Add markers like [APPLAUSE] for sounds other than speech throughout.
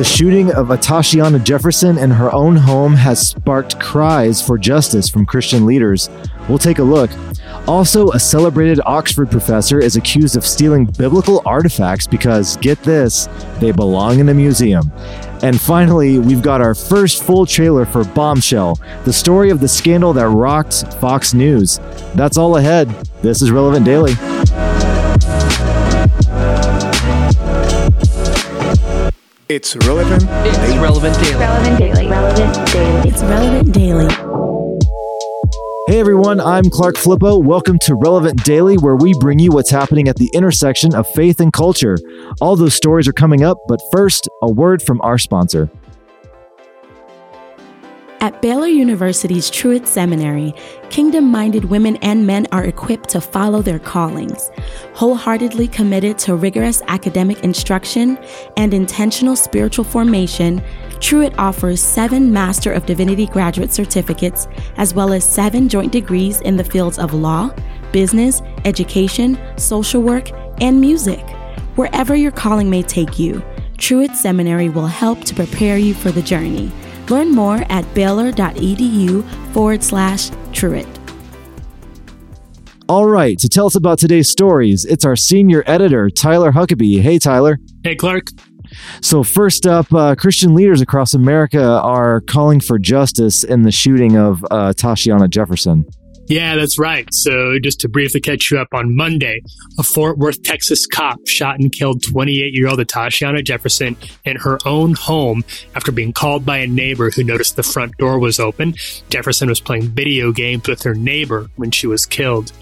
The shooting of Atatiana Jefferson in her own home has sparked cries for justice from Christian leaders. We'll take a look. Also, a celebrated Oxford professor is accused of stealing biblical artifacts because, get this, they belong in a museum. And finally, we've got our first full trailer for Bombshell, the story of the scandal that rocked Fox News. That's all ahead. This is Relevant Daily. It's relevant. It's relevant daily. Relevant Daily. Relevant Daily. It's Relevant Daily. Hey everyone, I'm Clark Flippo. Welcome to Relevant Daily, where we bring you what's happening at the intersection of faith and culture. All those stories are coming up, but first, a word from our sponsor. At Baylor University's Truett Seminary, kingdom minded women and men are equipped to follow their callings. Wholeheartedly committed to rigorous academic instruction and intentional spiritual formation, Truett offers seven Master of Divinity graduate certificates, as well as seven joint degrees in the fields of law, business, education, social work, and music. Wherever your calling may take you, Truett Seminary will help to prepare you for the journey. Learn more at baylor.edu forward slash Truett. All right, to tell us about today's stories, it's our senior editor, Tyler Huckabee. Hey, Tyler. Hey, Clark. So, first up, uh, Christian leaders across America are calling for justice in the shooting of uh, Tashiana Jefferson. Yeah, that's right. So, just to briefly catch you up, on Monday, a Fort Worth, Texas cop shot and killed 28 year old Tashiana Jefferson in her own home after being called by a neighbor who noticed the front door was open. Jefferson was playing video games with her neighbor when she was killed.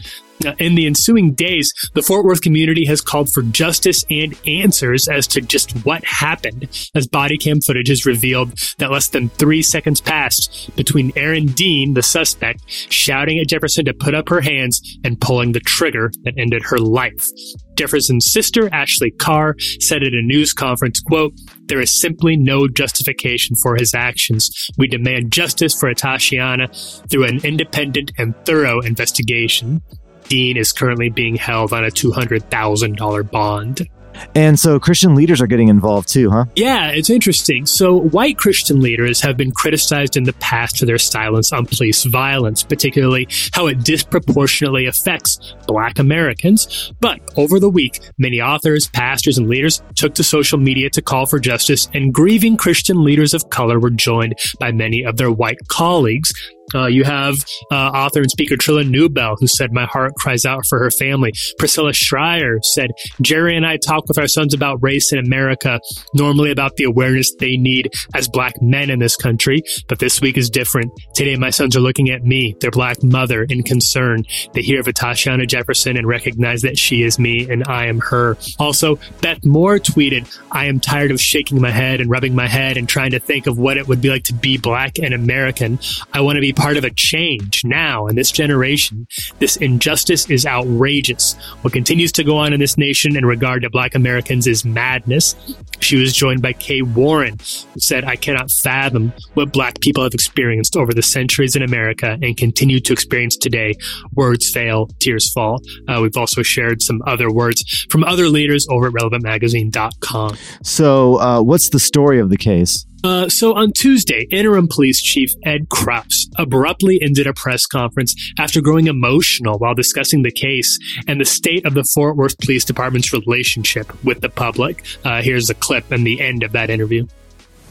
Uh, in the ensuing days, the Fort Worth community has called for justice and answers as to just what happened, as body cam footage has revealed that less than three seconds passed between Aaron Dean, the suspect, shouting at Jefferson to put up her hands and pulling the trigger that ended her life. Jefferson's sister, Ashley Carr, said at a news conference, quote, there is simply no justification for his actions. We demand justice for Atatiana through an independent and thorough investigation. Dean is currently being held on a $200,000 bond. And so Christian leaders are getting involved too, huh? Yeah, it's interesting. So, white Christian leaders have been criticized in the past for their silence on police violence, particularly how it disproportionately affects black Americans. But over the week, many authors, pastors, and leaders took to social media to call for justice, and grieving Christian leaders of color were joined by many of their white colleagues uh, you have uh, author and speaker Trillia Newbell, who said, My heart cries out for her family. Priscilla Shirer said, Jerry and I talk with our sons about race in America, normally about the awareness they need as black men in this country. But this week is different. Today, my sons are looking at me, their black mother, in concern. They hear of Tashiana Jefferson and recognize that she is me and I am her. Also, Beth Moore tweeted, I am tired of shaking my head and rubbing my head and trying to think of what it would be like to be black and American. I want to be part of a change now in this generation. This injustice is outrageous. What continues to go on in this nation in regard to black Americans is madness. She was joined by Kay Warren, who said, I cannot fathom what black people have experienced over the centuries in America and continue to experience today. Words fail, tears fall. Uh, we've also shared some other words from other leaders over at relevantmagazine.com. So, uh, what's the story of the case? Uh, so on Tuesday, interim police chief Ed Kraus abruptly ended a press conference after growing emotional while discussing the case and the state of the Fort Worth Police Department's relationship with the public. Uh, here's a clip and the end of that interview.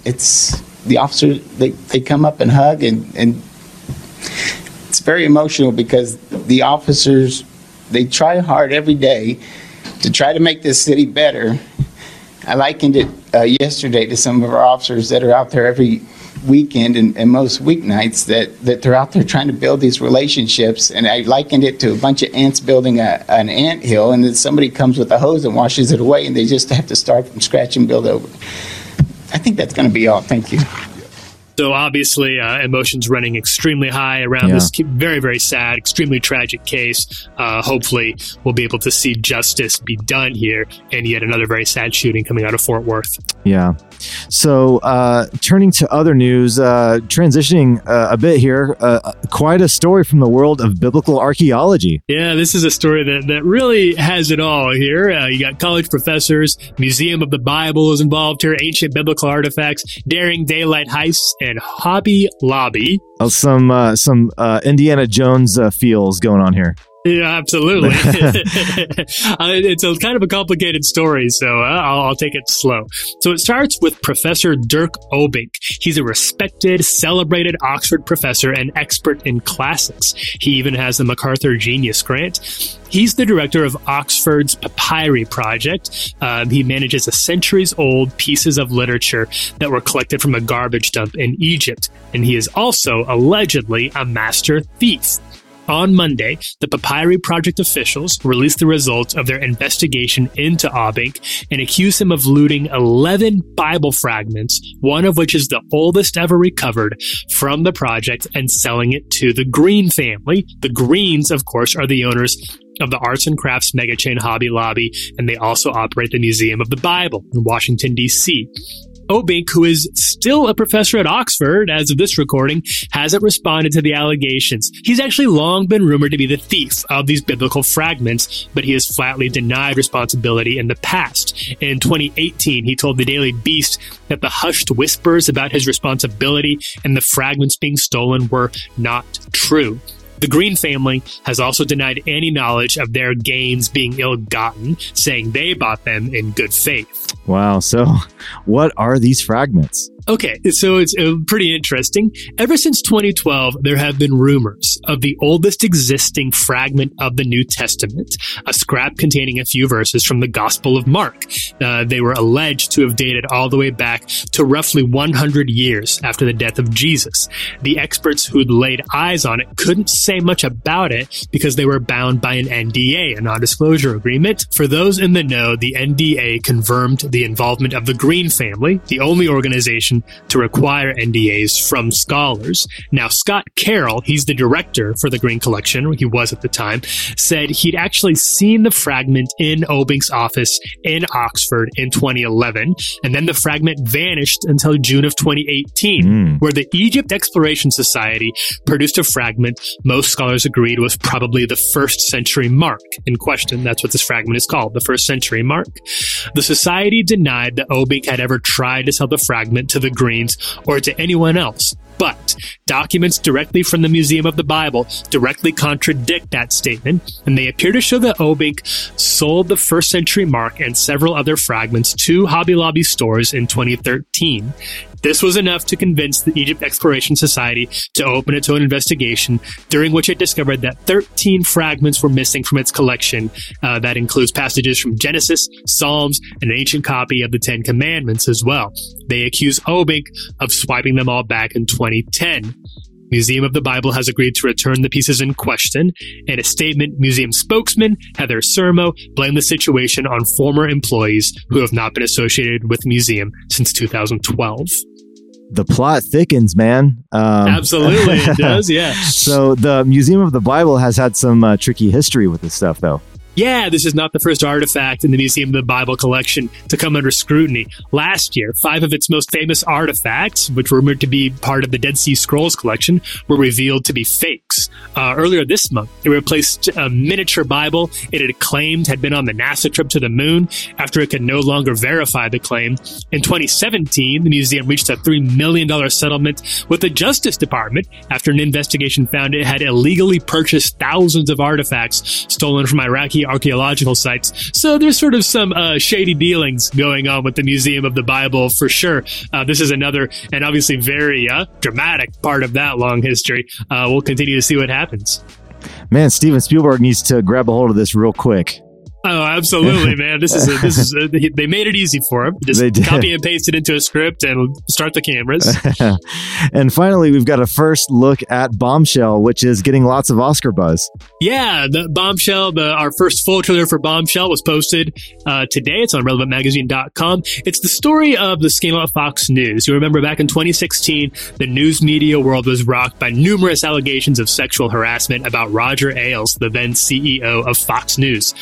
It's the officers, they, they come up and hug, and, and it's very emotional because the officers, they try hard every day to try to make this city better. I likened it uh, yesterday to some of our officers that are out there every weekend and, and, most weeknights that, that they're out there trying to build these relationships. And I likened it to a bunch of ants building a, an ant hill, and then somebody comes with a hose and washes it away, and they just have to start from scratch and build over. I think that's going to be all. Thank you. So obviously, uh, emotions running extremely high around Yeah. this very, very sad, extremely tragic case. Uh, hopefully, we'll be able to see justice be done here, and yet another very sad shooting coming out of Fort Worth. Yeah. So, uh, turning to other news, uh, transitioning uh, a bit here, uh, quite a story from the world of biblical archaeology. Yeah, this is a story that, that really has it all here. Uh, you got college professors, Museum of the Bible is involved here, ancient biblical artifacts, daring daylight heists, and Hobby Lobby. Uh, some uh, some uh, Indiana Jones uh, feels going on here. Yeah, absolutely. [LAUGHS] [LAUGHS] Uh, it's a kind of a complicated story, so uh, I'll, I'll take it slow. So it starts with Professor Dirk Obbink. He's a respected, celebrated Oxford professor and expert in classics. He even has the MacArthur Genius Grant. He's the director of Oxford's Papyri Project. Um, he manages a centuries old pieces of literature that were collected from a garbage dump in Egypt. And he is also allegedly a master thief. On Monday, the Papyri Project officials released the results of their investigation into Obbink and accused him of looting 11 Bible fragments, one of which is the oldest ever recovered from the project, and selling it to the Green family. The Greens, of course, are the owners of the arts and crafts mega chain Hobby Lobby, and they also operate the Museum of the Bible in Washington, D.C. Obbink, who is still a professor at Oxford as of this recording, hasn't responded to the allegations. He's actually long been rumored to be the thief of these biblical fragments, but he has flatly denied responsibility in the past. In 2018, he told the Daily Beast that the hushed whispers about his responsibility and the fragments being stolen were not true. The Green family has also denied any knowledge of their gains being ill gotten, saying they bought them in good faith. Wow. So, [LAUGHS] what are these fragments? Okay, so it's uh, pretty interesting. Ever since 2012, there have been rumors of the oldest existing fragment of the New Testament, a scrap containing a few verses from the Gospel of Mark. Uh, they were alleged to have dated all the way back to roughly 100 years after the death of Jesus. The experts who'd laid eyes on it couldn't say much about it because they were bound by an NDA, a non-disclosure agreement. For those in the know, the NDA confirmed the involvement of the Green family, the only organization to require NDAs from scholars. Now, Scott Carroll, he's the director for the Green Collection, he was at the time, said he'd actually seen the fragment in Obbink's office in Oxford in 2011, and then the fragment vanished until June of 2018, Mm. where the Egypt Exploration Society produced a fragment most scholars agreed was probably the first century mark in question. That's what this fragment is called, the first century mark. The society denied that Obbink had ever tried to sell the fragment to the Greens or to anyone else. But documents directly from the Museum of the Bible directly contradict that statement, and they appear to show that Obbink sold the first century mark and several other fragments to Hobby Lobby stores in 2013. This was enough to convince the Egypt Exploration Society to open its own investigation, during which it discovered that 13 fragments were missing from its collection. Uh, that includes passages from Genesis, Psalms, and an ancient copy of the Ten Commandments as well. They accuse Obbink of swiping them all back in 2010. Museum of the Bible has agreed to return the pieces in question. In a statement, museum spokesman Heather Sermo blamed the situation on former employees who have not been associated with the museum since 2012. The plot thickens, man. Um, Absolutely, it [LAUGHS] does. Yeah. So, the Museum of the Bible has had some uh, tricky history with this stuff, though. Yeah, this is not the first artifact in the Museum of the Bible collection to come under scrutiny. Last year, five of its most famous artifacts, which were rumored to be part of the Dead Sea Scrolls collection, were revealed to be fakes. Uh, earlier this month, they replaced a miniature Bible it had claimed had been on the NASA trip to the moon after it could no longer verify the claim. In 2017, the museum reached a $3 million settlement with the Justice Department after an investigation found it had illegally purchased thousands of artifacts stolen from Iraqi archaeological sites. So there's sort of some uh, shady dealings going on with the Museum of the Bible for sure. Uh, this is another and obviously very uh, dramatic part of that long history. Uh, we'll continue to see what happens. Man, Steven Spielberg needs to grab a hold of this real quick. Oh, absolutely, man! This is a, this is a, they made it easy for him. Just They did. copy and paste it into a script and start the cameras. [LAUGHS] and finally, we've got a first look at Bombshell, which is getting lots of Oscar buzz. Yeah, the Bombshell, the, our first full trailer for Bombshell was posted uh, today. It's on relevantmagazine.com. It's the story of the scandal at Fox News. You remember back in 2016, the news media world was rocked by numerous allegations of sexual harassment about Roger Ailes, the then CEO of Fox News.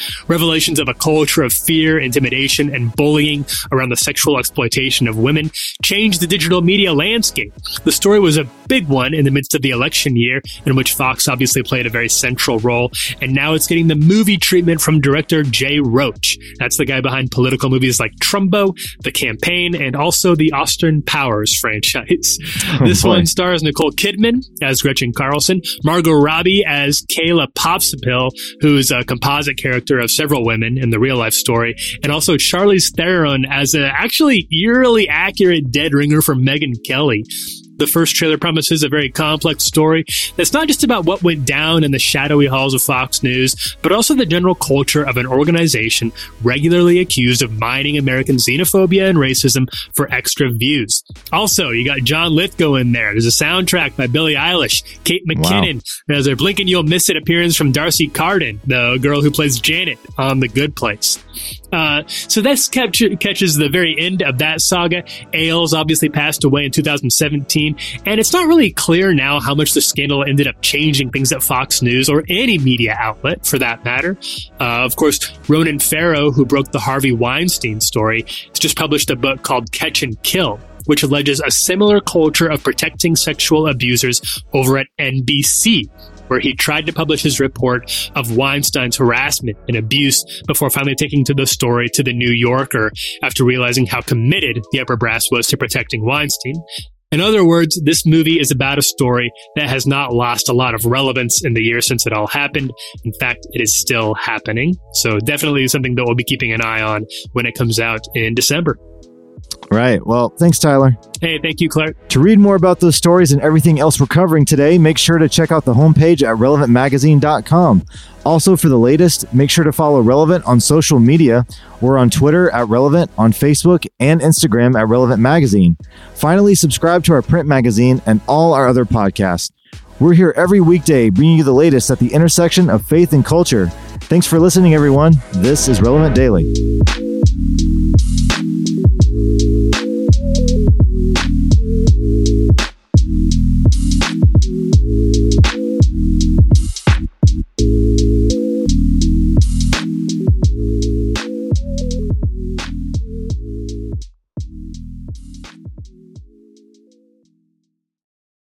Of a culture of fear, intimidation, and bullying around the sexual exploitation of women changed the digital media landscape. The story was a big one in the midst of the election year, in which Fox obviously played a very central role, and now it's getting the movie treatment from director Jay Roach. That's the guy behind political movies like Trumbo, The Campaign, and also the Austin Powers franchise. [LAUGHS] Oh, this boy. one stars Nicole Kidman as Gretchen Carlson, Margot Robbie as Kayla Pospisil, who's a composite character of several women in the real life story, and also Charlize Theron as an actually eerily accurate dead ringer for Megyn Kelly. The first trailer promises a very complex story that's not just about what went down in the shadowy halls of Fox News, but also the general culture of an organization regularly accused of mining American xenophobia and racism for extra views. Also, you got John Lithgow in there. There's a soundtrack by Billie Eilish, Kate McKinnon. There's a Blink and You'll Miss It appearance from D'Arcy Carden, the girl who plays Janet on The Good Place. Uh, so this capture, catches the very end of that saga. Ailes obviously passed away in 2017, and it's not really clear now how much the scandal ended up changing things at Fox News or any media outlet for that matter. Uh, of course, Ronan Farrow, who broke the Harvey Weinstein story, has just published a book called Catch and Kill. Which alleges a similar culture of protecting sexual abusers over at NBC, where he tried to publish his report of Weinstein's harassment and abuse before finally taking to the story to the New Yorker after realizing how committed the upper brass was to protecting Weinstein. In other words, this movie is about a story that has not lost a lot of relevance in the years since it all happened. In fact, it is still happening. So definitely something that we'll be keeping an eye on when it comes out in December. Right. Well, thanks, Tyler. Hey, thank you, Clark. To read more about those stories and everything else we're covering today, make sure to check out the homepage at relevantmagazine.com. Also, for the latest, make sure to follow Relevant on social media. We're on Twitter at Relevant, on Facebook and Instagram at Relevant Magazine. Finally, subscribe to our print magazine and all our other podcasts. We're here every weekday bringing you the latest at the intersection of faith and culture. Thanks for listening, everyone. This is Relevant Daily.